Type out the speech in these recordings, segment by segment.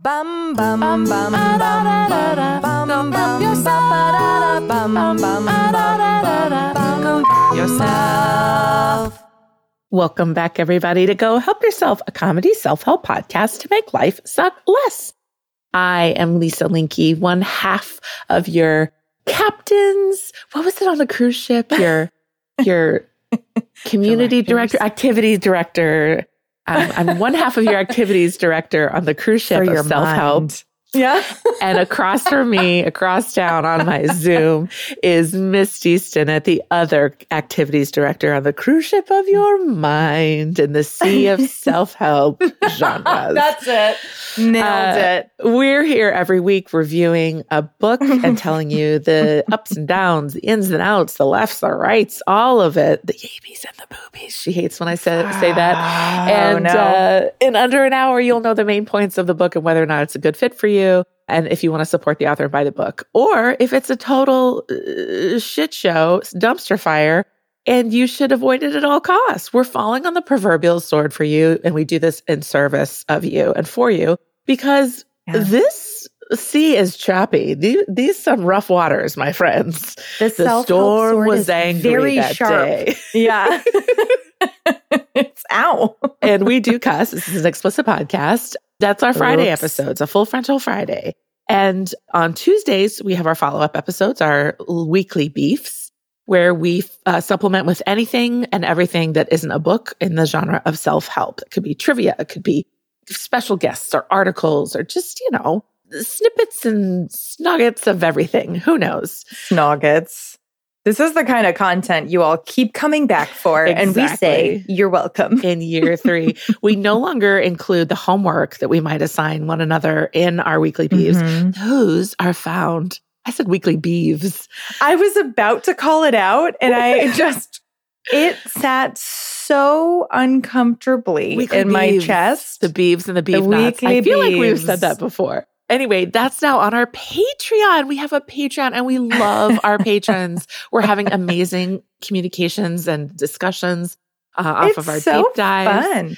Bum bum bum bum bum bum bum bum yourself. Yourself. Welcome back, everybody, to Go Help Yourself, a comedy self help podcast to make life suck less. I am Lisa Linky, one half of your captains. What was it on the cruise ship? Your your community director, activities director. I'm, I'm one half of your activities director on the cruise ship For of self help. Yeah. And across from me, across town on my Zoom, is Misty Stinnett the other activities director on the cruise ship of your mind in the sea of self help genres. That's it. Nailed Uh, it. We're here every week reviewing a book and telling you the ups and downs, the ins and outs, the lefts, the rights, all of it, the yabies and the boobies. She hates when I say, say that. And no. uh, in under an hour, you'll know the main points of the book and whether or not it's a good fit for you. And if you want to support the author and buy the book, or if it's a total uh, shit show, dumpster fire, and you should avoid it at all costs. We're falling on the proverbial sword for you, and we do this in service of you and for you because Yeah. this sea is choppy. These, these some rough waters, my friends. The, The storm was angry very that sharp. day. Yeah. it's ow. and we do cuss. This is an explicit podcast. That's our Friday Oops. episodes, a full frontal Friday. And on Tuesdays, we have our follow up episodes, our weekly beefs, where we uh, supplement with anything and everything that isn't a book in the genre of self help. It could be trivia, it could be special guests or articles or just, you know, snippets and snuggets of everything. Who knows? Snoggets. This is the kind of content you all keep coming back for. And we say, you're welcome. in year three. we no longer include the homework that we might assign one another in our weekly beeves. Mhm. Those are found. I said weekly beeves. I was about to call it out and I just, it sat so uncomfortably Weekly in my chest. The beeves and the beef nuts. I weekly feel like we've said that before. Anyway, that's now on our Patreon. We have a Patreon and we love our patrons. We're having amazing communications and discussions uh, off it's of our so deep dives. fun.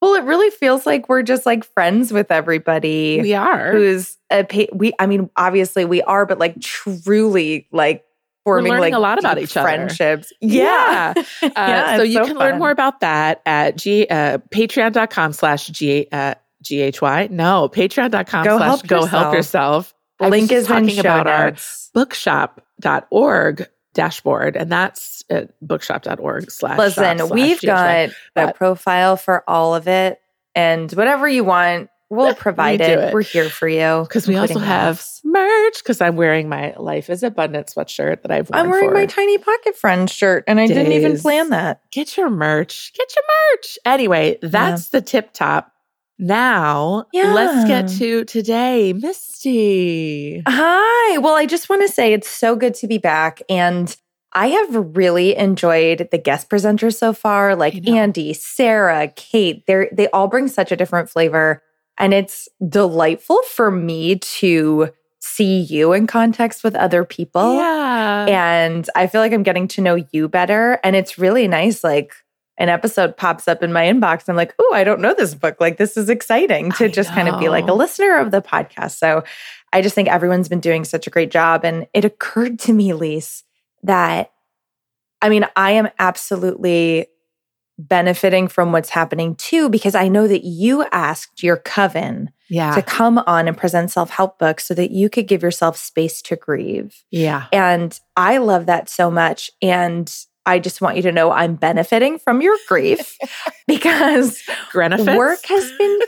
Well, it really feels like we're just like friends with everybody. We are. who's a pa- we I mean obviously we are but like truly like forming like a lot about each other. friendships. Yeah. Yeah. Uh, Yeah, so you so can learn more about that at G, uh, patreon.com slash G, uh, GHY. No, patreon.com Go slash help go help yourself. yourself. I was Link is in talking about our notes. bookshop.org dashboard, and that's at bookshop.org slash Listen, slash we've got the profile for all of it and whatever you want, we'll provide do it. it. We're here for you. because we also have laughs. merch because I'm wearing my Life is Abundant sweatshirt that I've worn I'm wearing my tiny pocket friend shirt and I didn't even plan that. get your merch. Get your merch. Anyway, that's the tip top. Now, let's get to today, Misty. Hi. Well, I just want to say it's so good to be back. And I have really enjoyed the guest presenters so far, like Andy, Sarah, Kate. They're they all bring such a different flavor. And it's delightful for me to see you in context with other people. yeah. And I feel like I'm getting to know you better. And it's really nice. Like an episode pops up in my inbox. I'm like, oh, I don't know this book. Like, this is exciting to I just kind of be like a listener of the podcast. So I just think everyone's been doing such a great job. And it occurred to me, Lise, that I mean, I am absolutely benefiting from what's happening too, because I know that you asked your coven yeah. to come on and present self help books so that you could give yourself space to grieve. yeah. And I love that so much. And I just want you to know I'm benefiting from your grief because Grenefits. work has been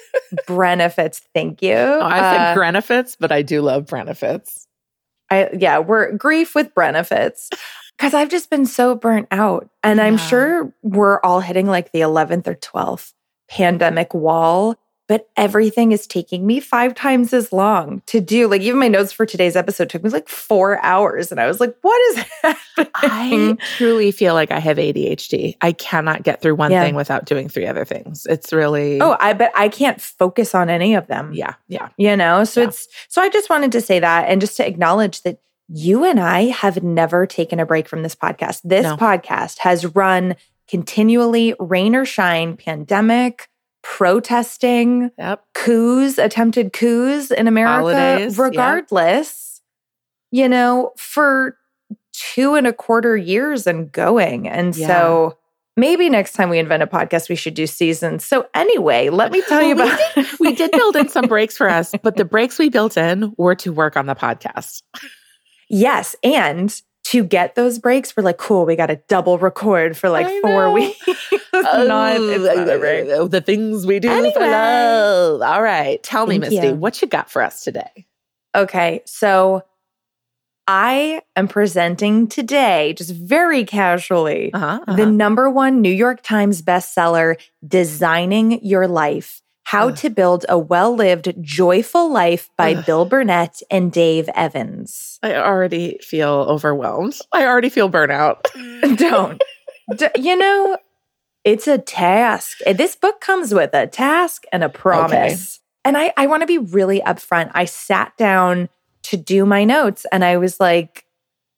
benefits. Thank you. Oh, I Uh, said Grenefits, but I do love benefits. I yeah, we're grief with benefits. Because I've just been so burnt out. And I'm sure we're all hitting like the 11th or 12th pandemic wall, but everything is taking me five times as long to do. Like even my notes for today's episode took me like four hours. And I was like, what is happening?" I truly feel like I have ADHD. I cannot get through one Yeah. thing without doing three other things. It's really oh, I bet I can't focus on any of them. yeah, yeah. you know so Yeah. it's so i just wanted to say that and just to acknowledge that you and i have never taken a break from this podcast this No. podcast has run continually rain or shine pandemic protesting, Yep. coups, attempted coups in America, Holidays, yeah. regardless, you know, for two and a quarter years and going. And Yeah. so maybe next time we invent a podcast, we should do seasons. So, anyway, let me tell you about We did build in some breaks for us, but the breaks we built in were to work on the podcast. Yes. And to get those breaks, we're like, cool, we got to double record for like I four know. weeks. Um, it's not, not a break. Oh, the things we do Anyway. for love. All right. Tell me, Thank Misty, you. what you got for us today? Okay. So I am presenting today, just very casually, Uh-huh. the uh-huh. number one New York Times bestseller, Designing Your Life How Ugh. to Build a Well Lived, Joyful Life by Ugh. Bill Burnett and Dave Evans. I already feel overwhelmed. I already feel burnout. Don't. D- you know, it's a task. This book comes with a task and a promise. And I, I want to be really upfront. I sat down to do my notes and I was like,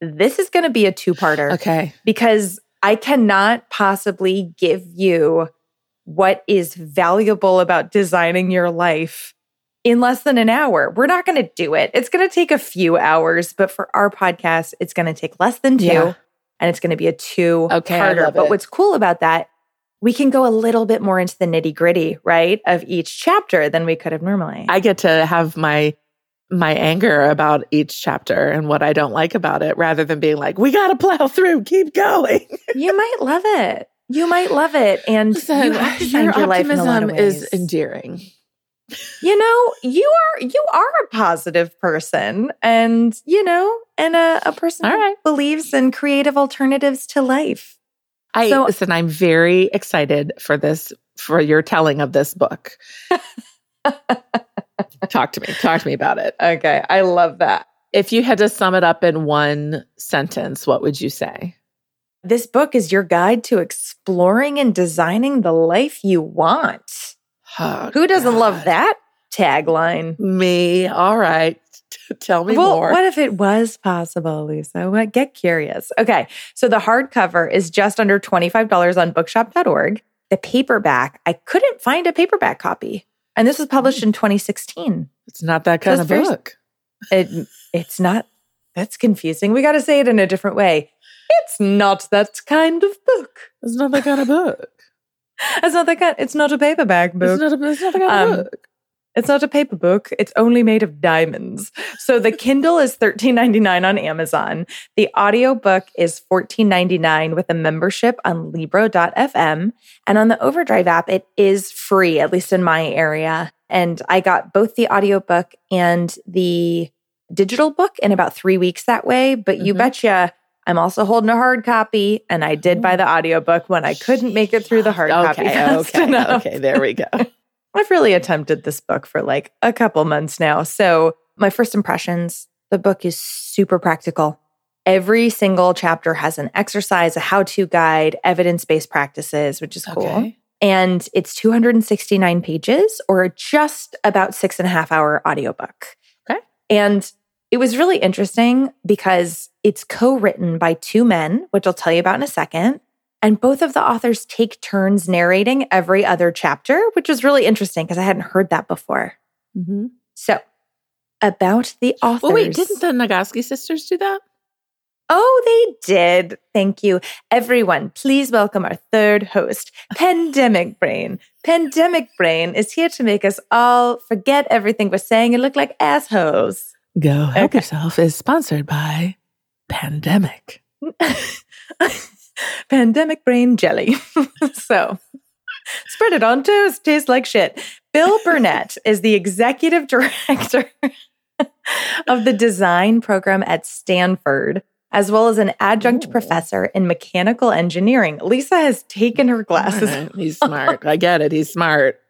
this is going to be a two parter Okay. because I cannot possibly give you what is valuable about designing your life in less than an hour. We're not going to do it. It's going to take a few hours, but for our podcast, it's going to take less than two Yeah. and it's going to be a two Okay, I parter. But what's cool about that, we can go a little bit more into the nitty gritty, right, of each chapter than we could have normally. I get to have my my anger about each chapter and what I don't like about it rather than being like, we got to plow through, keep going. you might love it. You might love it. And Listen, you have designed your your life in a lot optimism is endearing. you know you are you are a positive person and you know and a, a person All who believes in creative alternatives to life I So- listen, I'm very excited for this for your telling of this book. talk to me. Talk to me about it. okay i love that If you had to sum it up in one sentence, what would you say? This book is your guide to exploring and designing the life you want Oh, who doesn't love that tagline Me. All right. Tell me well, more. what if it was possible, Lisa? What? Get curious. Okay, so the hardcover is just under $25 on bookshop.org. The paperback, I couldn't find a paperback copy. And this was published in 2016. it's not that kind So of very- book. It it's not that's confusing. We got to say it in a different way. It's not that kind of book. It's not that kind of book. It's not that kind. It's not a paperback book. It's not, a, it's not that kind Um, of book. It's not a paper book. It's only made of diamonds. So the Kindle is $13.99 on Amazon. The audiobook is $14.99 with a membership on Libro.fm. And on the Overdrive app, it is free, at least in my area. And I got both the audiobook and the digital book in about three weeks that way. But you Mhm. betcha. I'm also holding a hard copy, and I did buy the oh. audiobook when I couldn't make it through the hard copy. Okay, fast okay, enough. okay. There we go. I've really attempted this book for like a couple months now. So, my first impressions the book is super practical. Every single chapter has an exercise, a how to guide, evidence based practices, which is cool. Okay. And it's 269 pages or just about six and a half hour audiobook. Okay. And it was really interesting because it's co written by two men, which I'll tell you about in a second. And both of the authors take turns narrating every other chapter, which was really interesting because I hadn't heard that before. Mhm. So, about the authors. Well, wait, didn't the Nagoski sisters do that? Oh, they did. Thank you. Everyone, please welcome our third host, Pandemic Brain. Pandemic Brain is here to make us all forget everything we're saying and look like assholes. Go help Okay. yourself is sponsored by Pandemic. Pandemic Brain Jelly. so, spread it on toast, tastes like shit. Bill Burnett is the executive director of the design program at Stanford, as well as an adjunct Ooh. professor in mechanical engineering. Lisa has taken her glasses right, He's smart. I get it. He's smart.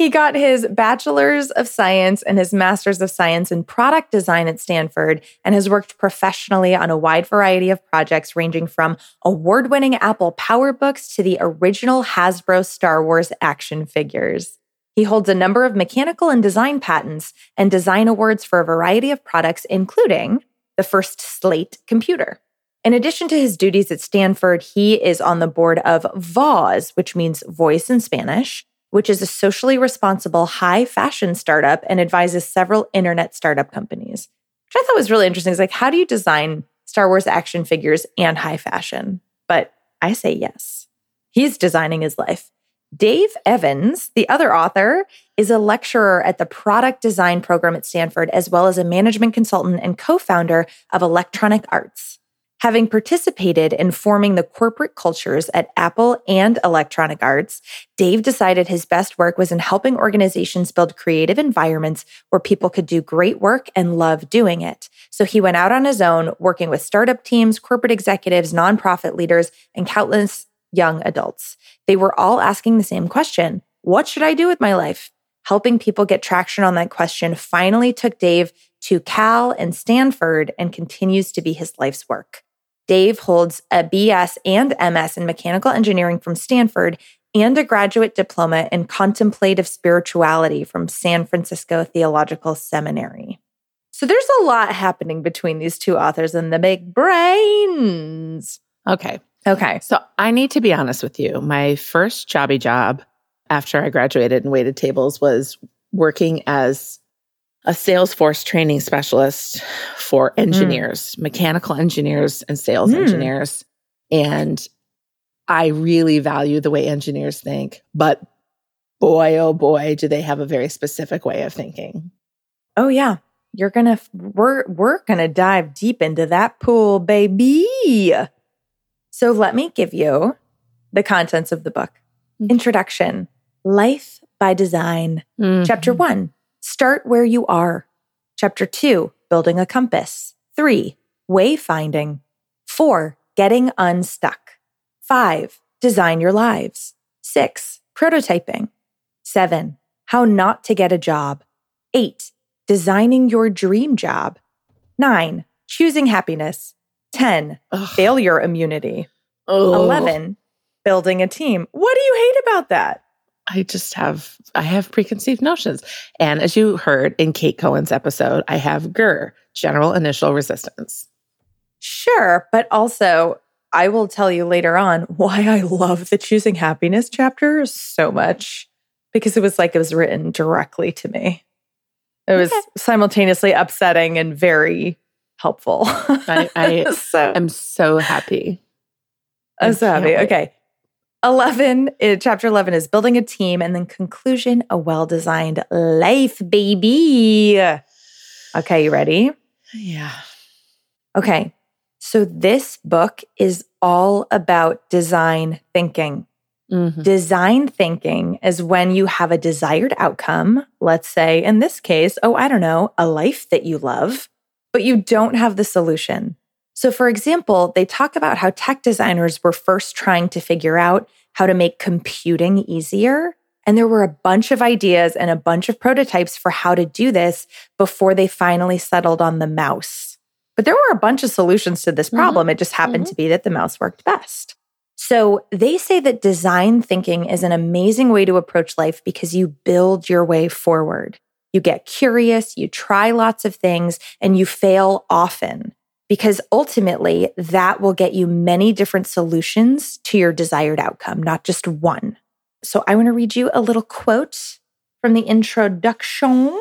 He got his bachelor's of science and his master's of science in product design at Stanford and has worked professionally on a wide variety of projects ranging from award-winning Apple PowerBooks to the original Hasbro Star Wars action figures. He holds a number of mechanical and design patents and design awards for a variety of products including the first Slate computer. In addition to his duties at Stanford, he is on the board of VOZ, which means voice in Spanish, which is a socially responsible high fashion startup and advises several internet startup companies. Which I thought was really interesting. It's like, how do you design Star Wars action figures and high fashion? But I say yes. He's designing his life. Dave Evans, the other author, is a lecturer at the product design program at Stanford, as well as a management consultant and co founder of Electronic Arts. Having participated in forming the corporate cultures at Apple and Electronic Arts, Dave decided his best work was in helping organizations build creative environments where people could do great work and love doing it. So he went out on his own, working with startup teams, corporate executives, nonprofit leaders, and countless young adults. They were all asking the same question What should I do with my life? Helping people get traction on that question finally took Dave to Cal and Stanford and continues to be his life's work. Dave holds a BS and MS in mechanical engineering from Stanford and a graduate diploma in contemplative spirituality from San Francisco Theological Seminary. So there's a lot happening between these two authors and the big brains. Okay. Okay. So I need to be honest with you. My first jobby job after I graduated and waited tables was working as a Salesforce training specialist for engineers, mm. mechanical engineers, and sales mm. engineers. And I really value the way engineers think, but boy, oh boy, do they have a very specific way of thinking. Oh, yeah. You're gonna, we're, we're gonna dive deep into that pool, baby. So let me give you the contents of the book. Mm. Introduction Life by Design. Mm-hmm. Chapter one Start where you are. Chapter 2 Building a Compass. 3 Wayfinding. 4 Getting Unstuck. 5 Design Your Lives. 6 Prototyping. 7 How Not to Get a Job. 8 Designing Your Dream Job. 9 Choosing Happiness. 10 Ugh. Failure Immunity. Ugh. 11 Building a Team. What do you hate about that? I just have I have preconceived notions. And as you heard in Kate Cohen's episode, I have GER, general initial resistance. Sure, but also I will tell you later on why I love the choosing happiness chapter so much because it was like it was written directly to me. It was okay. simultaneously upsetting and very helpful. I, I so, am so happy. I'm so happy. Okay. 11, uh, chapter 11 is building a team. And then conclusion, a well designed life, baby. Okay, you ready? Yeah. Okay. So this book is all about design thinking. Mm-hmm. Design thinking is when you have a desired outcome. Let's say, in this case, oh, I don't know, a life that you love, but you don't have the solution. So, for example, they talk about how tech designers were first trying to figure out how to make computing easier. And there were a bunch of ideas and a bunch of prototypes for how to do this before they finally settled on the mouse. But there were a bunch of solutions to this mm-hmm. problem. Mm-hmm. It just happened mm-hmm. to be that the mouse worked best. So they say that design thinking is an amazing way to approach life because you build your way forward. You get curious, you try lots of things, and you fail often because ultimately that will get you many different solutions to your desired outcome, not just one. So I want to read you a little quote from the introduction.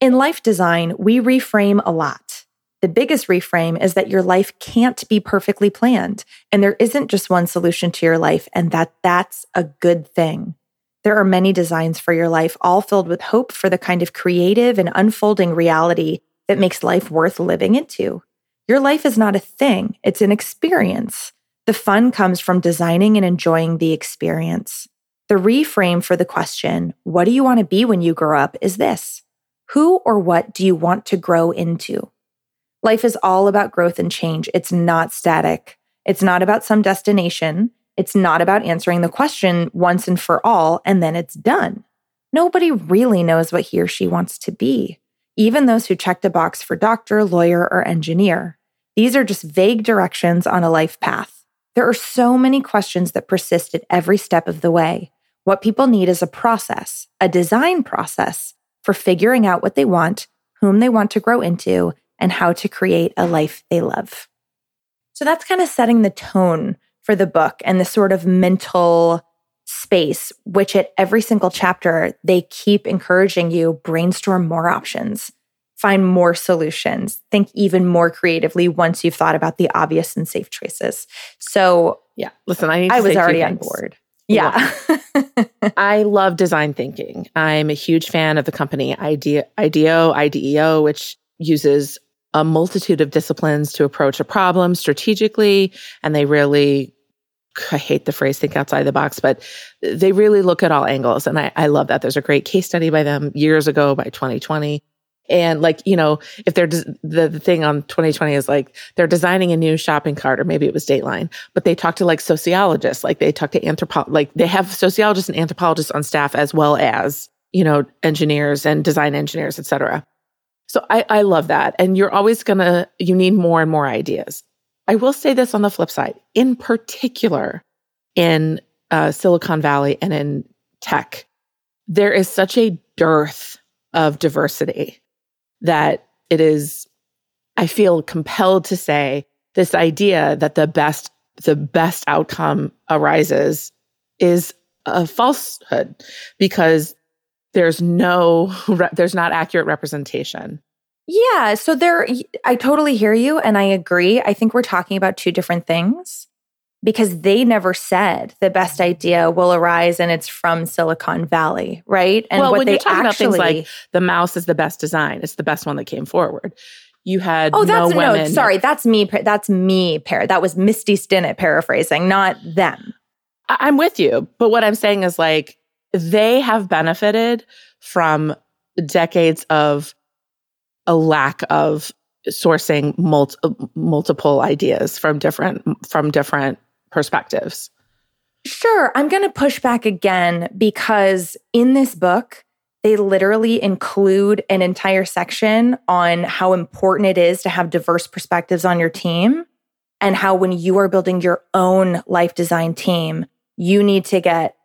In life design, we reframe a lot. The biggest reframe is that your life can't be perfectly planned and there isn't just one solution to your life and that that's a good thing. There are many designs for your life all filled with hope for the kind of creative and unfolding reality that makes life worth living into. Your life is not a thing, it's an experience. The fun comes from designing and enjoying the experience. The reframe for the question, what do you want to be when you grow up, is this Who or what do you want to grow into? Life is all about growth and change. It's not static. It's not about some destination. It's not about answering the question once and for all, and then it's done. Nobody really knows what he or she wants to be, even those who checked a box for doctor, lawyer, or engineer. These are just vague directions on a life path. There are so many questions that persist at every step of the way. What people need is a process, a design process for figuring out what they want, whom they want to grow into, and how to create a life they love. So that's kind of setting the tone for the book and the sort of mental space, which at every single chapter, they keep encouraging you brainstorm more options, find more solutions, think even more creatively once you've thought about the obvious and safe choices. So, yeah, listen, I, I was already on board. Yeah. I love design thinking. I'm a huge fan of the company IDEO, IDEO, IDEO, which uses a multitude of disciplines to approach a problem strategically. And they really, I hate the phrase think outside the box, but they really look at all angles. And I, I love that. There's a great case study by them years ago by 2020 and like, you know, if they're the, the thing on 2020 is like they're designing a new shopping cart, or maybe it was Dateline, but they talk to like sociologists, like they talk to anthropo, like they have sociologists and anthropologists on staff as well as, you know, engineers and design engineers, et cetera. So I, I love that. And you're always gonna, you need more and more ideas. I will say this on the flip side, in particular in uh, Silicon Valley and in tech, there is such a dearth of diversity that it is, I feel compelled to say this idea that the best, the best outcome arises is a falsehood because there's no, there's not accurate representation. Yeah. So there, I totally hear you and I agree. I think we're talking about two different things because they never said the best mm. idea will arise and it's from Silicon Valley, right? And well, what when they you're talking actually, about things like the mouse is the best design, it's the best one that came forward. You had oh, that's no, no sorry, that's me. That's me. Par- that was Misty Stinnett paraphrasing, not them. I- I'm with you, but what I'm saying is like they have benefited from decades of a lack of sourcing multiple ideas from different from different perspectives. Sure. I'm going to push back again because in this book, they literally include an entire section on how important it is to have diverse perspectives on your team and how when you are building your own life design team, you need to get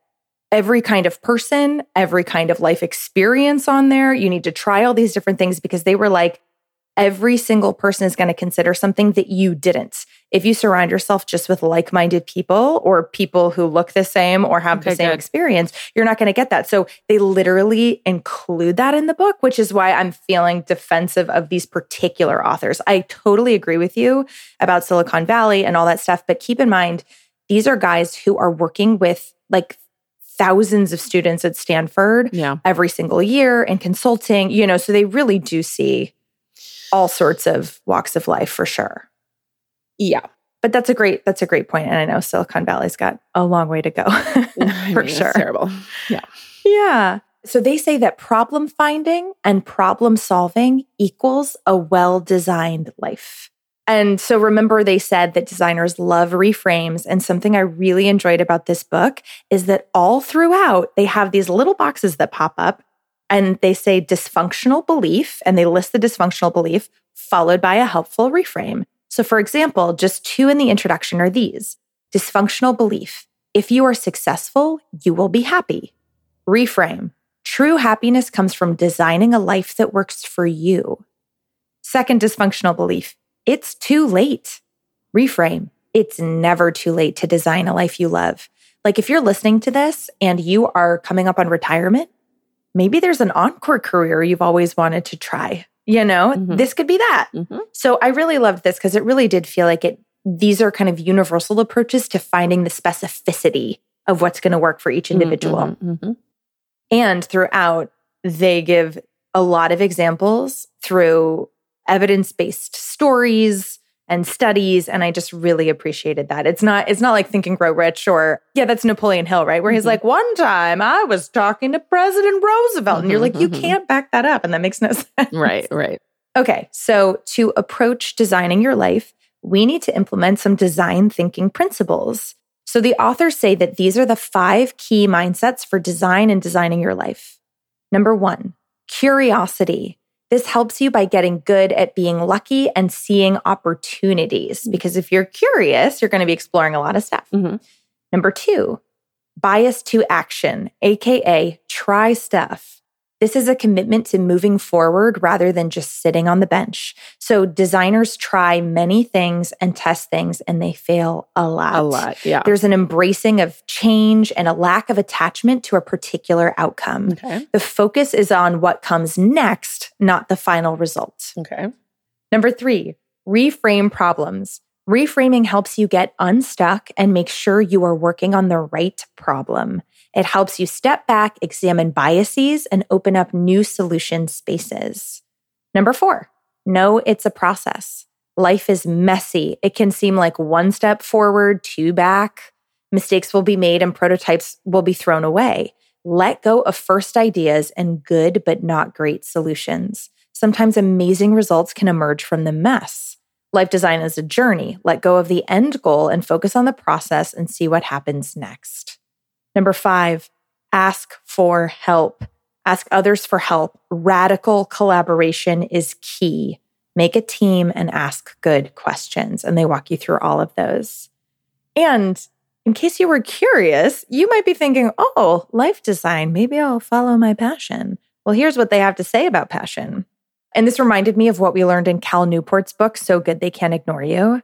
every kind of person, every kind of life experience on there. You need to try all these different things because they were like, every single person is going to consider something that you didn't. If you surround yourself just with like minded people or people who look the same or have okay, the same good. experience, you're not going to get that. So they literally include that in the book, which is why I'm feeling defensive of these particular authors. I totally agree with you about Silicon Valley and all that stuff. But keep in mind, these are guys who are working with like thousands of students at Stanford yeah. every single year and consulting, you know, so they really do see all sorts of walks of life for sure. Yeah. But that's a great that's a great point and I know Silicon Valley's got a long way to go for mean, sure. terrible. Yeah. Yeah. So they say that problem finding and problem solving equals a well-designed life. And so remember, they said that designers love reframes. And something I really enjoyed about this book is that all throughout, they have these little boxes that pop up and they say dysfunctional belief, and they list the dysfunctional belief followed by a helpful reframe. So, for example, just two in the introduction are these dysfunctional belief. If you are successful, you will be happy. Reframe. True happiness comes from designing a life that works for you. Second dysfunctional belief. It's too late. Reframe. It's never too late to design a life you love. Like if you're listening to this and you are coming up on retirement, maybe there's an encore career you've always wanted to try. You know, mm-hmm. this could be that. Mm-hmm. So I really loved this because it really did feel like it, these are kind of universal approaches to finding the specificity of what's going to work for each individual. Mm-hmm, mm-hmm. And throughout, they give a lot of examples through evidence based stories, and studies and i just really appreciated that. It's not it's not like think and grow rich or yeah that's napoleon hill right? Where he's mm-hmm. like one time i was talking to president roosevelt and you're like you mm-hmm. can't back that up and that makes no sense. Right right. Okay so to approach designing your life we need to implement some design thinking principles. So the authors say that these are the five key mindsets for design and designing your life. Number one curiosity this helps you by getting good at being lucky and seeing opportunities. Mm-hmm. Because if you're curious, you're going to be exploring a lot of stuff. Mm-hmm. Number two, bias to action, AKA try stuff. This is a commitment to moving forward rather than just sitting on the bench. So designers try many things and test things and they fail a lot. A lot, yeah. There's an embracing of change and a lack of attachment to a particular outcome. Okay. The focus is on what comes next, not the final result. Okay. Number three, reframe problems. Reframing helps you get unstuck and make sure you are working on the right problem. It helps you step back, examine biases, and open up new solution spaces. Number four, know it's a process. Life is messy. It can seem like one step forward, two back. Mistakes will be made and prototypes will be thrown away. Let go of first ideas and good but not great solutions. Sometimes amazing results can emerge from the mess. Life design is a journey. Let go of the end goal and focus on the process and see what happens next. Number five, ask for help. Ask others for help. Radical collaboration is key. Make a team and ask good questions. And they walk you through all of those. And in case you were curious, you might be thinking, oh, life design, maybe I'll follow my passion. Well, here's what they have to say about passion. And this reminded me of what we learned in Cal Newport's book, So Good They Can't Ignore You.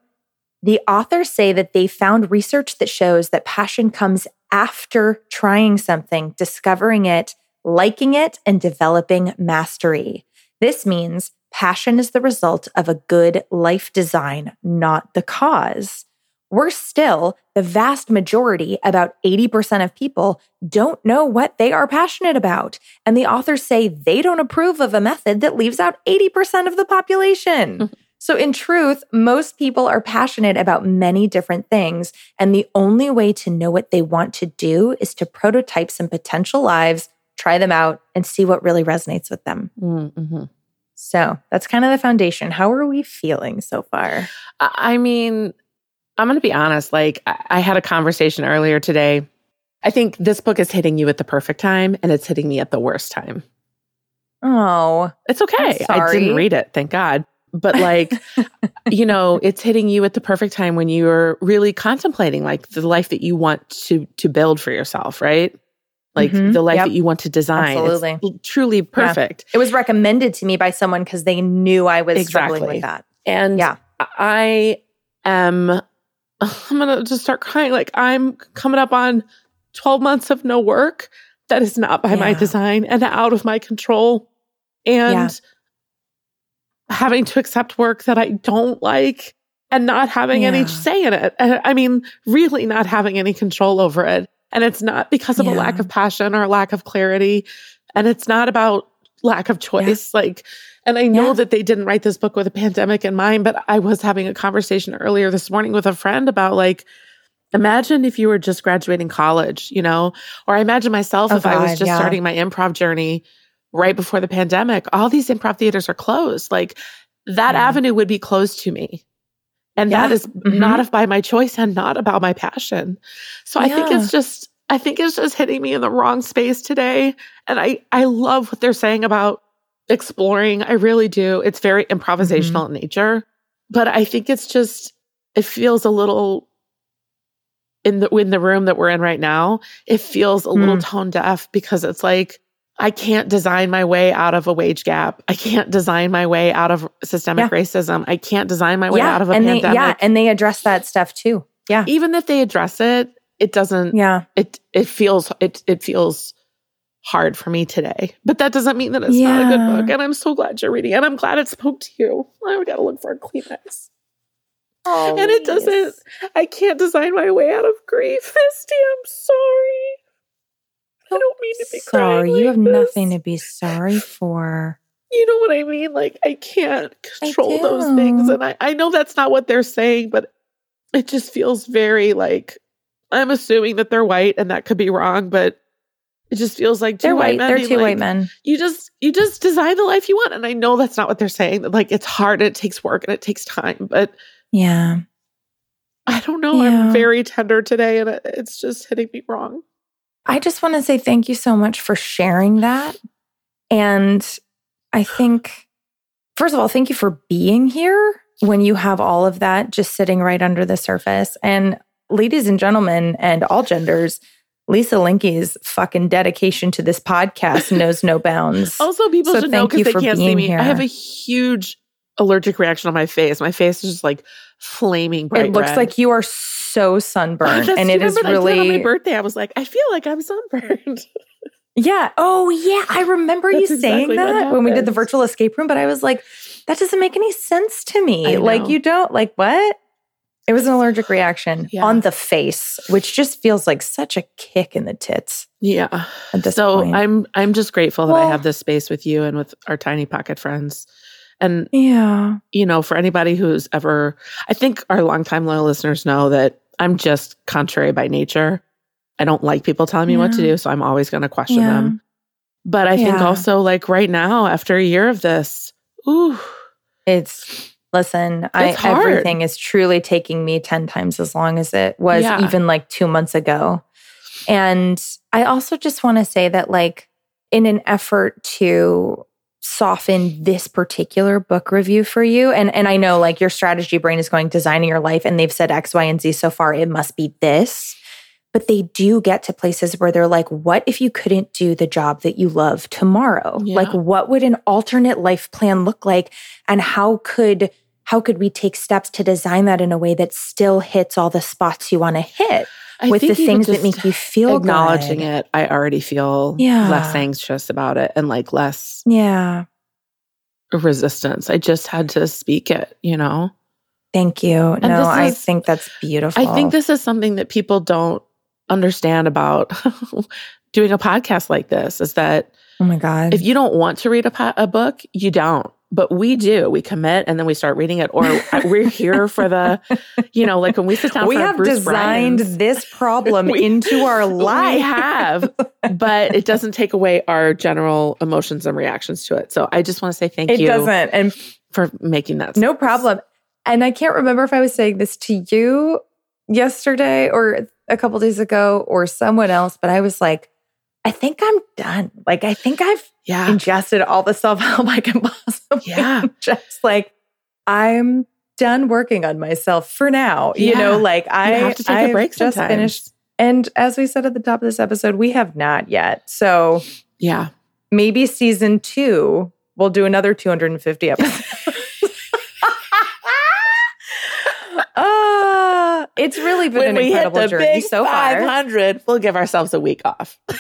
The authors say that they found research that shows that passion comes after trying something, discovering it, liking it, and developing mastery. This means passion is the result of a good life design, not the cause. Worse still, the vast majority, about 80% of people, don't know what they are passionate about. And the authors say they don't approve of a method that leaves out 80% of the population. so, in truth, most people are passionate about many different things. And the only way to know what they want to do is to prototype some potential lives, try them out, and see what really resonates with them. Mm-hmm. So, that's kind of the foundation. How are we feeling so far? I mean, I'm going to be honest. Like, I, I had a conversation earlier today. I think this book is hitting you at the perfect time and it's hitting me at the worst time. Oh, It's okay. I didn't read it, thank God. But like, you know, it's hitting you at the perfect time when you're really contemplating like the life that you want to to build for yourself, right? Like Mhm. the life Yep. that you want to design. It's truly perfect. it was recommended to me by someone because they knew I was struggling with that. And Yeah. I am I'm gonna just start crying. Like I'm coming up on 12 months of no work that is not by my design and out of my control. And Yeah. having to accept work that I don't like and not having any say in it. And I mean, really not having any control over it. And it's not because of a lack of passion or a lack of clarity. And it's not about lack of choice. Like, and I know Yeah. that they didn't write this book with a pandemic in mind, but I was having a conversation earlier this morning with a friend about like, imagine if you were just graduating college, you know, or I imagine myself Oh, if I was just yeah. starting my improv journey right before the pandemic. All these improv theaters are closed. Like that Yeah. avenue would be closed to me. And that Yeah. is Mhm. not of by my choice and not about my passion. So I think it's just I think it's just hitting me in the wrong space today. And I I love what they're saying about exploring. I really do. It's very improvisational Mm-hmm. in nature. But I think it's just it feels a little in the in the room that we're in right now, it feels a little Mm. tone deaf because it's like I can't design my way out of a wage gap. I can't design my way out of systemic racism. I can't design my way yeah, out of a and they pandemic. yeah, and they address that stuff too. Yeah, Even if they address it, it doesn't yeah, it it feels it it feels hard for me today. But that doesn't mean that it's not a good book. And I'm so glad you're reading it. And I'm glad it spoke to you. I gotta look for a Kleenex. and it doesn't I can't design my way out of grief. Misty, I'm sorry. I don't mean to be. Sorry, you have this. nothing to be sorry for. You know what I mean? Like I can't I control those things. And I, I know that's not what they're saying, but it just feels very like I'm assuming that they're white and that could be wrong, but it just feels like 2 They're white. men They're two like, white men. You just you just design the life you want. And I know that's not what they're saying. That like it's hard and it takes work and it takes time, but Yeah. I don't know. Yeah. I'm very tender today and it's just hitting me wrong. I just want to say thank you so much for sharing that. And I think, first of all, thank you for being here when you have all of that just sitting right under the surface. And ladies and gentlemen, and all genders, Lisa Linky's fucking dedication to this podcast knows no bounds. Also, people So should know because they can't see me. here. I have a huge allergic reaction on my face. My face is just like flaming bright it looks red. like you are so sunburned, and it is did on really my birthday. I was like, I feel like I'm sunburned. Yeah. Oh, yeah. I remember you saying exactly that when we did the virtual escape room, but I was like, that doesn't make any sense to me. Like, you don't, like, what? It was an allergic reaction Yeah. on the face, which just feels like such a kick in the tits yeah. so point. I'm I'm just grateful that I have this space with you and with our tiny pocket friends. And yeah. you know, for anybody who's ever, I think our longtime loyal listeners know that I'm just contrary by nature. I don't like people telling me what to do, so I'm always going to question Yeah. them. But I think also, like right now, after a year of this, ooh, It's, listen, I, everything is truly taking me 10 times as long as it was Yeah. even like two months ago. And I also just want to say that, like, in an effort to soften this particular book review for you, and, and I know like your strategy brain is going designing your life, and they've said X, Y, and Z so far, it must be this. But they do get to places where they're like, what if you couldn't do the job that you love tomorrow? Yeah. Like, what would an alternate life plan look like? And how could how could we take steps to design that in a way that still hits all the spots you want to hit I with the things that make you feel acknowledging good. it. I already feel Yeah. less anxious about it and like less Yeah. resistance. I just had to speak it, you know? Thank you. And no, this I think that's beautiful. I think this is something that people don't understand about doing a podcast like this is that Oh my God. if you don't want to read a, po- a book, you don't. But we do. We commit and then we start reading it, or we're here for the, you know, like when we sit down. we have Bruce designed Bryan's- this problem We- into our life. We have, but it doesn't take away our general emotions and reactions to it. So I just want to say thank It you it doesn't. And for making that. no sense. problem. And I can't remember if I was saying this to you yesterday or a couple days ago or someone else, but I was like, I think I'm done. Like, I think I've Yeah. ingested all the self help I can possibly Yeah. ingest. Like, I'm done working on myself for now. You know, like I have to take a I've break just sometimes. finished. And as we said at the top of this episode, we have not yet. So Yeah. maybe season two, we'll do another 250 episodes. It's really been When an we hit incredible the journey big so far. 500, we'll give ourselves a week off.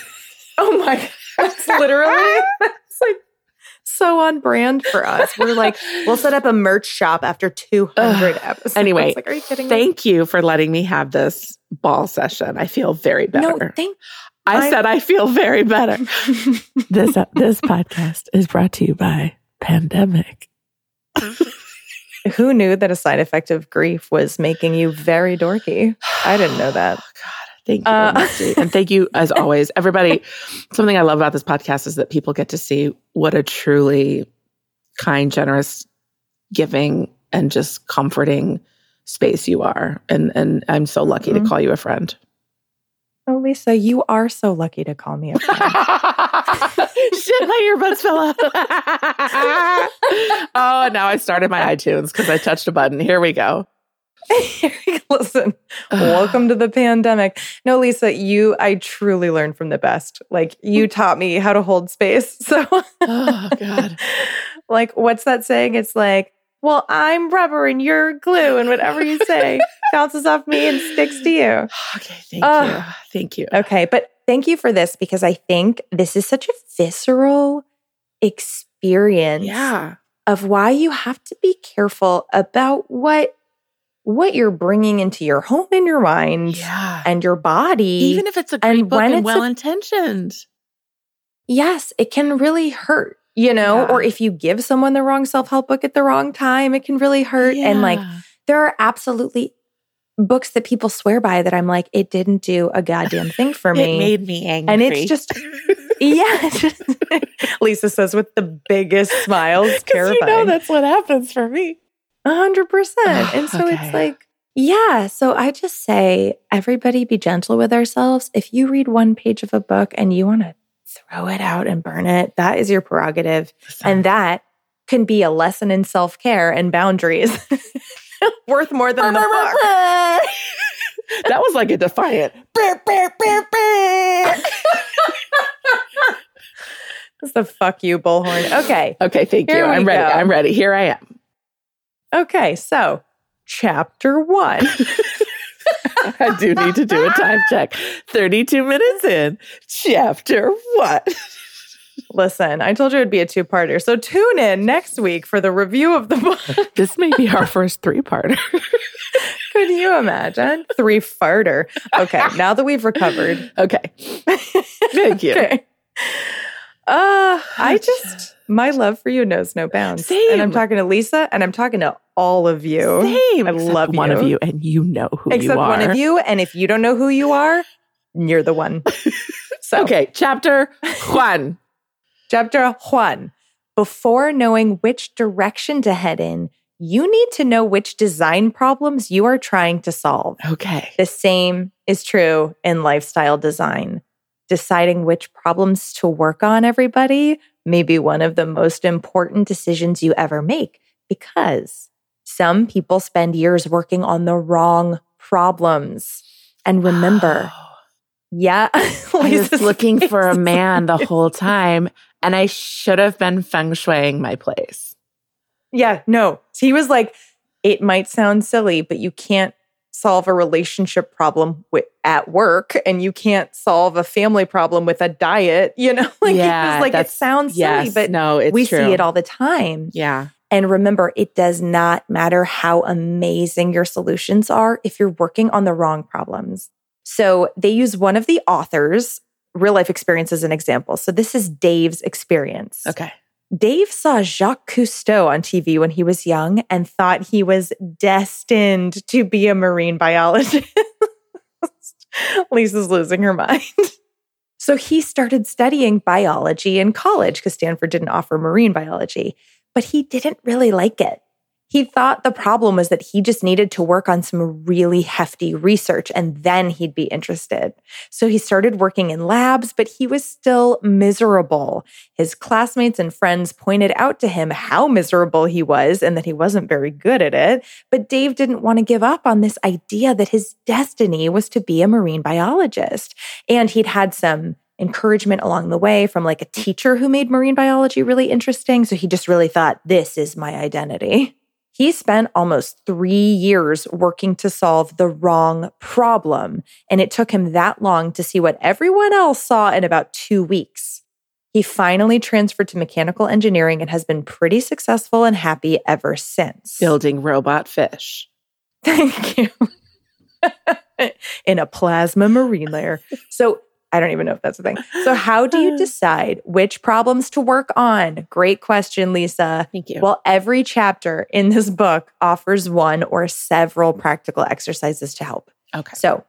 Oh my gosh, literally. It's like so on brand for us. We're like, we'll set up a merch shop after 200 episodes. Anyway, like, are you kidding me? Thank you for letting me have this ball session. I feel very better. No, thank I I- said I feel very better. this uh, this podcast is brought to you by Pandemic. Who knew that a side effect of grief was making you very dorky? I didn't know that. Oh, God, thank you, Uh, and thank you as always, everybody. Something I love about this podcast is that people get to see what a truly kind, generous, giving, and just comforting space you are. And and I'm so lucky Mhm. to call you a friend. Oh, Lisa, you are so lucky to call me a friend. Shit, my earbuds fell out. oh, now I started my iTunes because I touched a button. Here we go. Listen, welcome to the pandemic. No, Lisa, you, I truly learned from the best. Like, you mm. taught me how to hold space. So, oh God. like, what's that saying? It's like, well, I'm rubber and you're glue, and whatever you say bounces off me and sticks to you. Okay, thank you. Thank you. Okay. But thank you for this because I think this is such a visceral experience Yeah. of why you have to be careful about what what you're bringing into your home and your mind Yeah. and your body. Even if it's a great and book and well intentioned. yes, it can really hurt, you know, Yeah. or if you give someone the wrong self-help book at the wrong time, it can really hurt. And like there are absolutely books that people swear by that I'm like, it didn't do a goddamn thing for me. it made me angry. and it's just yeah. Lisa says with the biggest smiles, because you know that's what happens for me. A hundred percent. And so Okay. it's like, yeah. So I just say, everybody be gentle with ourselves. If you read one page of a book and you want to throw it out and burn it, that is your prerogative. And that can be a lesson in self care and boundaries worth more than the book. that was like a defiant. It's the fuck you bullhorn. Okay. Okay, thank Here you. I'm ready. go. I'm ready. Here I am. Okay. So, chapter one. I do need to do a time check. 32 minutes in, chapter what? Listen, I told you it'd be a two parter. So, tune in next week for the review of the book. This may be our first three parter. Could you imagine? Three farter. Okay. Now that we've recovered. Okay. Thank you. Okay. Uh, I just, my love for you knows no bounds. Same. And I'm talking to Lisa and I'm talking to all of you. Same. I Except love one you. of you, and you know who Except you are. Except one of you. And if you don't know who you are, you're the one. So, Okay, chapter one. Chapter one. Before knowing which direction to head in, you need to know which design problems you are trying to solve. Okay. The same is true in lifestyle design. Deciding which problems to work on, everybody, may be one of the most important decisions you ever make because some people spend years working on the wrong problems. And remember, yeah, I was looking for a man the whole time, and I should have been feng shuiing my place. Yeah, no. So He was like, it might sound silly, but you can't solve a relationship problem with, at work and you can't solve a family problem with a diet. You know, like he was like, it sounds yes, silly, but no, it's we true. see it all the time. Yeah. And remember, it does not matter how amazing your solutions are if you're working on the wrong problems. So they use one of the authors' real life experience as an example. So this is Dave's experience. Okay. Dave saw Jacques Cousteau on TV when he was young and thought he was destined to be a marine biologist. Lisa's losing her mind. So he started studying biology in college because Stanford didn't offer marine biology, but he didn't really like it. He thought the problem was that he just needed to work on some really hefty research and then he'd be interested. So he started working in labs, but he was still miserable. His classmates and friends pointed out to him how miserable he was and that he wasn't very good at it. But Dave didn't want to give up on this idea that his destiny was to be a marine biologist. And he'd had some encouragement along the way from like a teacher who made marine biology really interesting. So he just really thought, this is my identity. He spent almost three years working to solve the wrong problem. And it took him that long to see what everyone else saw in about two weeks. He finally transferred to mechanical engineering and has been pretty successful and happy ever since. Building robot fish. Thank you. in a plasma marine layer. So I don't even know if that's a thing. So, how do you decide which problems to work on? Great question, Lisa. Thank you. Well, every chapter in this book offers one or several practical exercises to help. okay. So,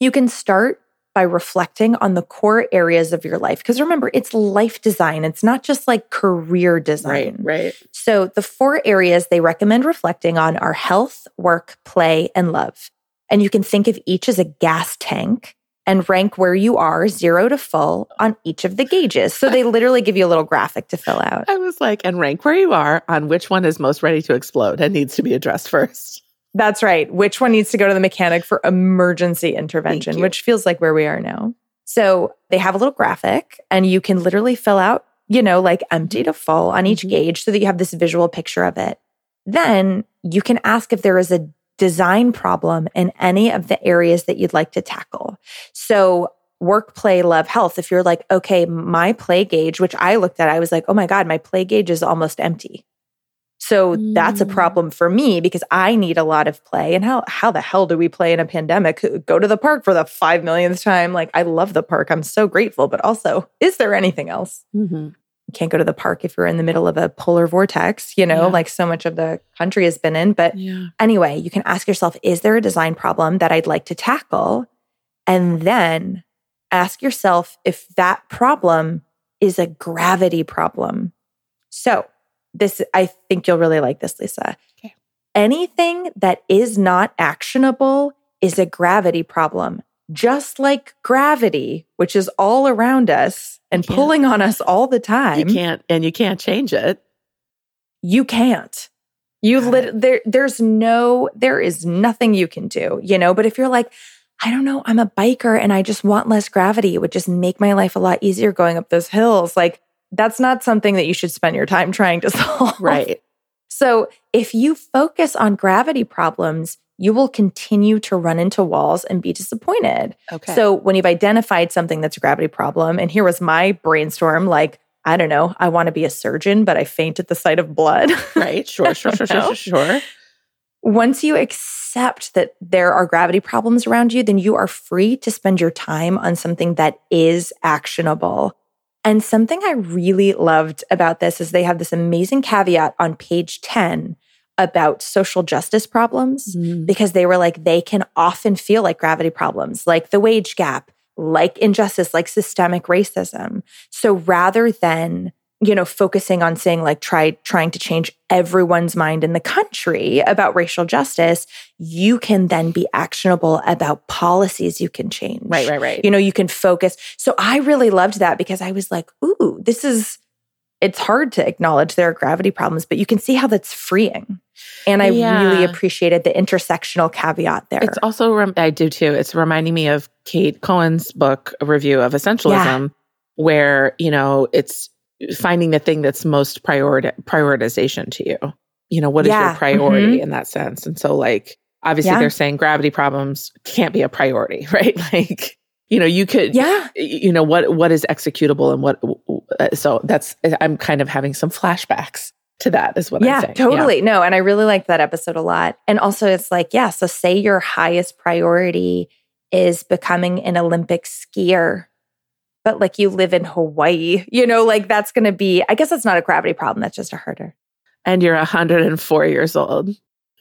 you can start by reflecting on the core areas of your life. Because remember, it's life design, it's not just like career design. Right, right. So, the four areas they recommend reflecting on are health, work, play, and love. And you can think of each as a gas tank and rank where you are, zero to full, on each of the gauges. So, they literally give you a little graphic to fill out. I was like, and rank where you are on which one is most ready to explode and needs to be addressed first. That's right. Which one needs to go to the mechanic for emergency intervention, which feels like where we are now. So, they have a little graphic, and you can literally fill out, you know, like empty to full on each Mhm. gauge so that you have this visual picture of it. Then you can ask if there is a design problem in any of the areas that you'd like to tackle. So, work, play, love, health. If you're like, okay, my play gauge, which I looked at, I was like, oh my God, my play gauge is almost empty. So that's a Mm. problem for me because I need a lot of play. And how how the hell do we play in a pandemic? Go to the park for the five millionth time. Like I love the park. I'm so grateful. But also, is there anything else? Mm-hmm. Can't go to the park if you're in the middle of a polar vortex, you know, Yeah. like so much of the country has been in. But Yeah. anyway, you can ask yourself, is there a design problem that I'd like to tackle? And then ask yourself if that problem is a gravity problem. So, this, I think you'll really like this, Lisa. Okay. Anything that is not actionable is a gravity problem. Just like gravity, which is all around us and pulling on us all the time. You can't, and you can't change it. you can't. You lit there there's no there is nothing you can do, you know, but if you're like I don't know, I'm a biker and I just want less gravity, it would just make my life a lot easier going up those hills. Like that's not something that you should spend your time trying to solve. Right. So if you focus on gravity problems, you will continue to run into walls and be disappointed. Okay. So when you've identified something that's a gravity problem, and here was my brainstorm, like, I don't know, I want to be a surgeon, but I faint at the sight of blood. right. Sure, sure, sure, sure, sure. Once you accept that there are gravity problems around you, then you are free to spend your time on something that is actionable. And something I really loved about this is they have this amazing caveat on page 10 about social justice problems Mm. because they were like, they can often feel like gravity problems, like the wage gap, like injustice, like systemic racism. So rather than you know focusing on saying like try trying to change everyone's mind in the country about racial justice you can then be actionable about policies you can change Right, right, right. you know you can focus so i really loved that because i was like ooh this is it's hard to acknowledge there are gravity problems but you can see how that's freeing and i Yeah. really appreciated the intersectional caveat there It's also, rem- I do too. It's reminding me of Kate Cohen's book, a review of essentialism, where, you know, it's finding the thing that's most priori- prioritization to you. You know, what is Yeah. your priority in that sense? And so, like, obviously, Yeah. they're saying gravity problems can't be a priority, right? Like, you know, you could, yeah you know, what what is executable and what. uh, So that's, I'm kind of having some flashbacks to that, is what I'm yeah, saying. totally. No, and I really liked that episode a lot. And also, it's like, yeah, so say your highest priority is becoming an Olympic skier, but like you live in Hawaii, you know, like that's going to be, I guess that's not a gravity problem. That's just a herder. And you're 104 years old.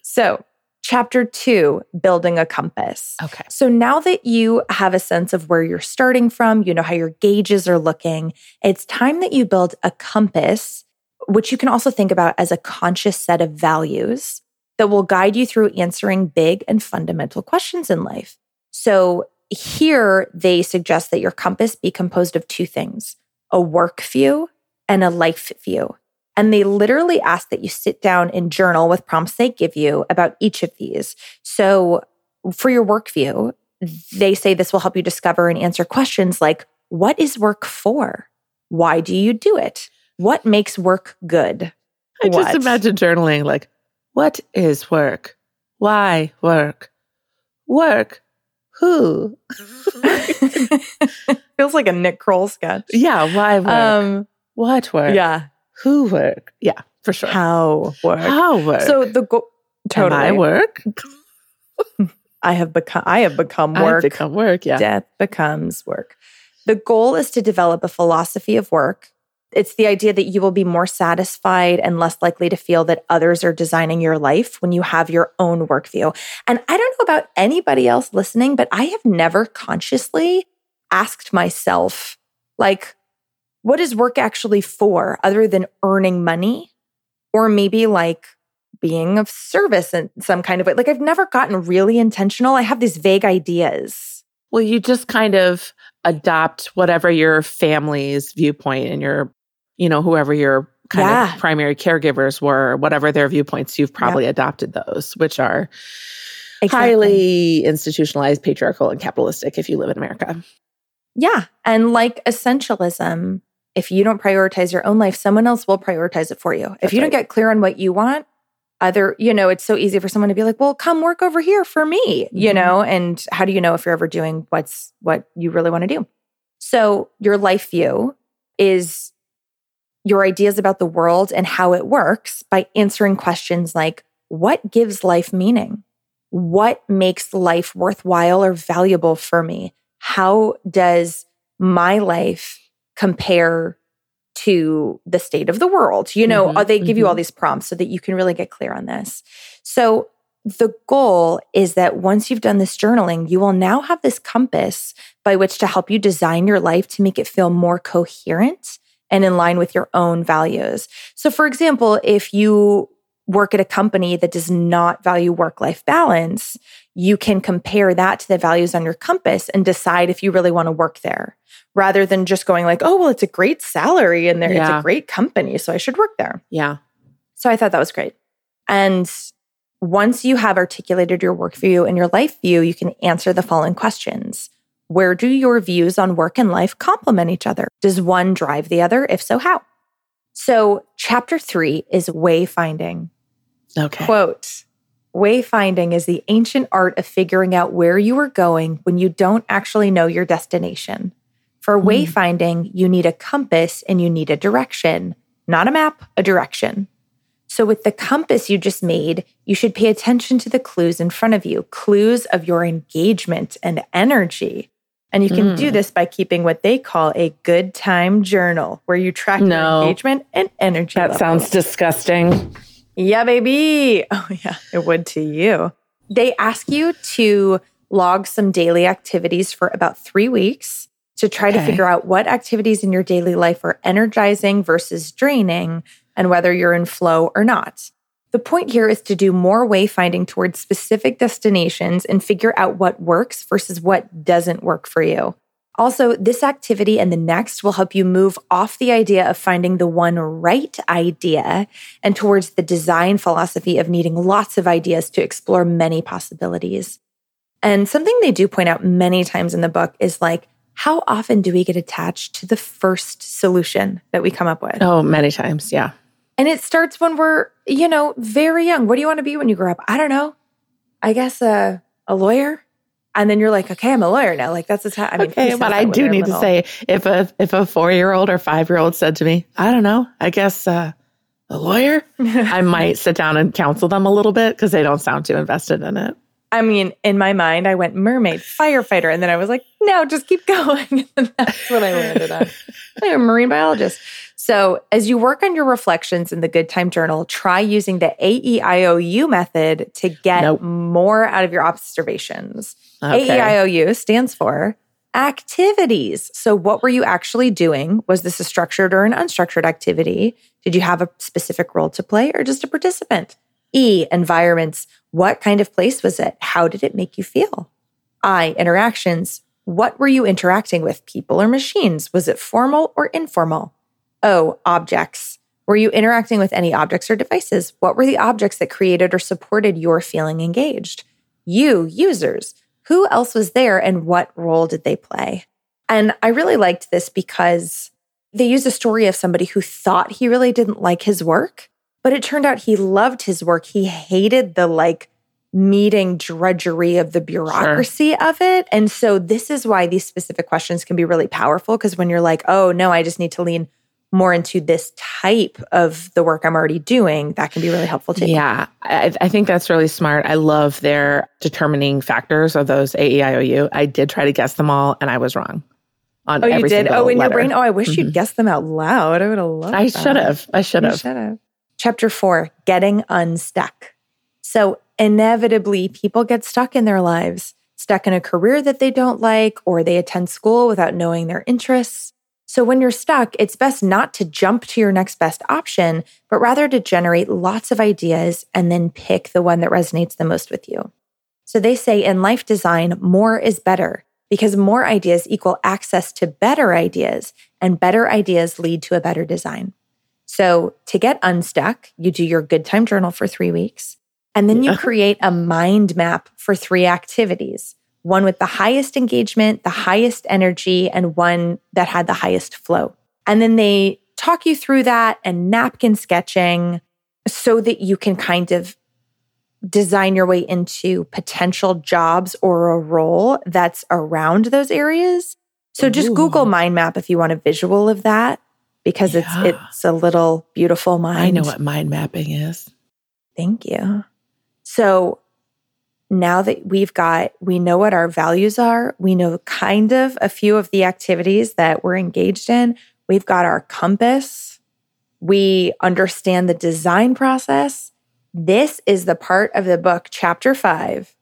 So, chapter two, building a compass. Okay. So now that you have a sense of where you're starting from, you know how your gauges are looking, it's time that you build a compass, which you can also think about as a conscious set of values that will guide you through answering big and fundamental questions in life. So here they suggest that your compass be composed of two things a work view and a life view. And they literally ask that you sit down and journal with prompts they give you about each of these. So for your work view, they say this will help you discover and answer questions like what is work for? Why do you do it? What makes work good? I just imagine journaling like, what is work? Why work? Work? Who? Feels like a Nick Kroll sketch. yeah, why work? Um, what work? yeah. Who work? Yeah, for sure. How work? How work? So the goal. Am Totally. I work? I have become. I have become work. become work. Yeah. Death becomes work. The goal is to develop a philosophy of work. It's the idea that you will be more satisfied and less likely to feel that others are designing your life when you have your own work view. And I don't know about anybody else listening, but I have never consciously asked myself, like, what is work actually for other than earning money? Or maybe like being of service in some kind of way. Like, I've never gotten really intentional. I have these vague ideas. Well, you just kind of adopt whatever your family's viewpoint and your, you know, whoever your kind Yeah. of primary caregivers were, whatever their viewpoints, you've probably adopted those, which are highly institutionalized, patriarchal, and capitalistic if you live in America. Yeah. And like essentialism, if you don't prioritize your own life, someone else will prioritize it for you. if That's you don't get clear on what you want, either, you know, it's so easy for someone to be like, well, come work over here for me, you Mhm. know? And how do you know if you're ever doing what's what you really want to do? So your life view is your ideas about the world and how it works by answering questions like what gives life meaning? What makes life worthwhile or valuable for me? How does my life compare to the state of the world? You know, Mhm, uh, they give you all mhm. these prompts so that you can really get clear on this. So, the goal is that once you've done this journaling, you will now have this compass by which to help you design your life to make it feel more coherent and in line with your own values. So, for example, if you work at a company that does not value work life balance, you can compare that to the values on your compass and decide if you really want to work there rather than just going like, oh, well, it's a great salary and there it's a great company, so I should work there. Yeah. So I thought that was great. And once you have articulated your work view and your life view, you can answer the following questions. Where do your views on work and life complement each other? Does one drive the other? If so, how? So, chapter three is wayfinding. Okay. Quote Wayfinding is the ancient art of figuring out where you are going when you don't actually know your destination. For Hmm. wayfinding, you need a compass and you need a direction, not a map, a direction. So, with the compass you just made, you should pay attention to the clues in front of you, clues of your engagement and energy. And you can do Mm. this by keeping what they call a good time journal, where you track No. your engagement and energy. That levels. sounds disgusting. Yeah, baby. Oh, yeah, it would to you. They ask you to log some daily activities for about three weeks to try to figure out what activities in your daily life are energizing versus draining and whether you're in flow or not. The point here is to do more wayfinding towards specific destinations and figure out what works versus what doesn't work for you. Also, this activity and the next will help you move off the idea of finding the one right idea and towards the design philosophy of needing lots of ideas to explore many possibilities. And something they do point out many times in the book is like, how often do we get attached to the first solution that we come up with? Oh, many times. Yeah. And it starts when we're, you know, very young. What do you want to be when you grow up? I don't know. I guess a, a lawyer. And then you're like, okay, I'm a lawyer now. Like that's a ta- I mean, okay, but I do need to say if a if a four year old or five year old said to me, I don't know, I guess uh, a lawyer, I might sit down and counsel them a little bit because they don't sound too invested in it. I mean, in my mind, I went mermaid, firefighter, and then I was like, no, just keep going. and that's what I landed on. I'm a marine biologist. So, as you work on your reflections in the Good Time Journal, try using the AEIOU method to get Nope. more out of your observations. Okay. AEIOU stands for activities. So, what were you actually doing? Was this a structured or an unstructured activity? Did you have a specific role to play or just a participant? E, environments. What kind of place was it? How did it make you feel? I, interactions. What were you interacting with, people or machines? Was it formal or informal? O, objects. Were you interacting with any objects or devices? What were the objects that created or supported your feeling engaged? You, users. Who else was there and what role did they play? And I really liked this because they used a story of somebody who thought he really didn't like his work, but it turned out he loved his work. He hated the like meeting drudgery of the bureaucracy of it. And so this is why these specific questions can be really powerful because when you're like, oh no, I just need to lean more into this type of the work I'm already doing, that can be really helpful too. Yeah, I, I think that's really smart. I love their determining factors of those AEIOU. I did try to guess them all, and I was wrong on Oh, you did? Oh, in your brain? Oh, I wish Mhm. you'd guessed them out loud. I would have loved I should have. I should have. should have. Chapter four Getting Unstuck. So, inevitably, people get stuck in their lives, stuck in a career that they don't like, or they attend school without knowing their interests. So, when you're stuck, it's best not to jump to your next best option, but rather to generate lots of ideas and then pick the one that resonates the most with you. So, they say in life design, more is better because more ideas equal access to better ideas, and better ideas lead to a better design. So, to get unstuck, you do your good time journal for three weeks, and then you create a mind map for three activities one with the highest engagement, the highest energy, and one that had the highest flow. And then they talk you through that and napkin sketching so that you can kind of design your way into potential jobs or a role that's around those areas. So just Ooh. Google mind map if you want a visual of that because Yeah. it's it's a little beautiful mind. I know what mind mapping is. Thank you. So now that we've got, we know what our values are, we know kind of a few of the activities that we're engaged in, we've got our compass, we understand the design process. This is the part of the book, chapter five,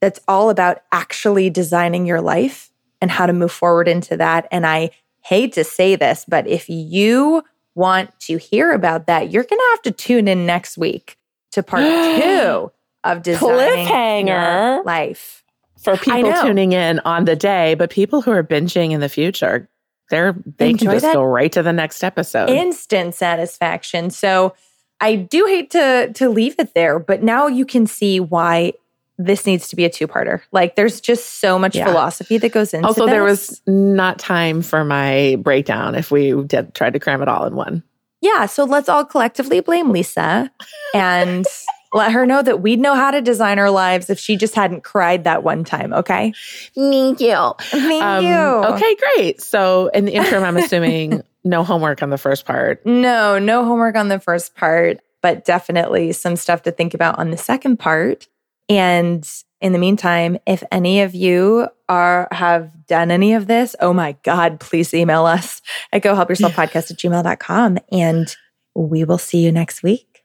that's all about actually designing your life and how to move forward into that. And I hate to say this, but if you want to hear about that, you're going to have to tune in next week to part two of designing Cliffhanger. life. For people tuning in on the day, but people who are binging in the future, they're they Enjoy can just go right to the next episode. Instant satisfaction. So I do hate to to leave it there, but now you can see why this needs to be a two-parter. Like there's just so much Yeah. philosophy that goes into Also, there was not time for my breakdown if we did try to cram it all in one. Yeah, so let's all collectively blame Lisa and let her know that we'd know how to design our lives if she just hadn't cried that one time, okay? Thank you. Thank Um, you. Okay, great. So in the interim, I'm assuming no homework on the first part. No, no homework on the first part, but definitely some stuff to think about on the second part. And in the meantime, if any of you are have done any of this, oh my God, please email us at gohelpyourselfpodcast at gmail.com and we will see you next week.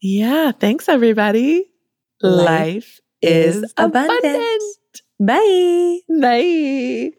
Yeah. Thanks, everybody. Life Life is is abundant. abundant. Bye. Bye.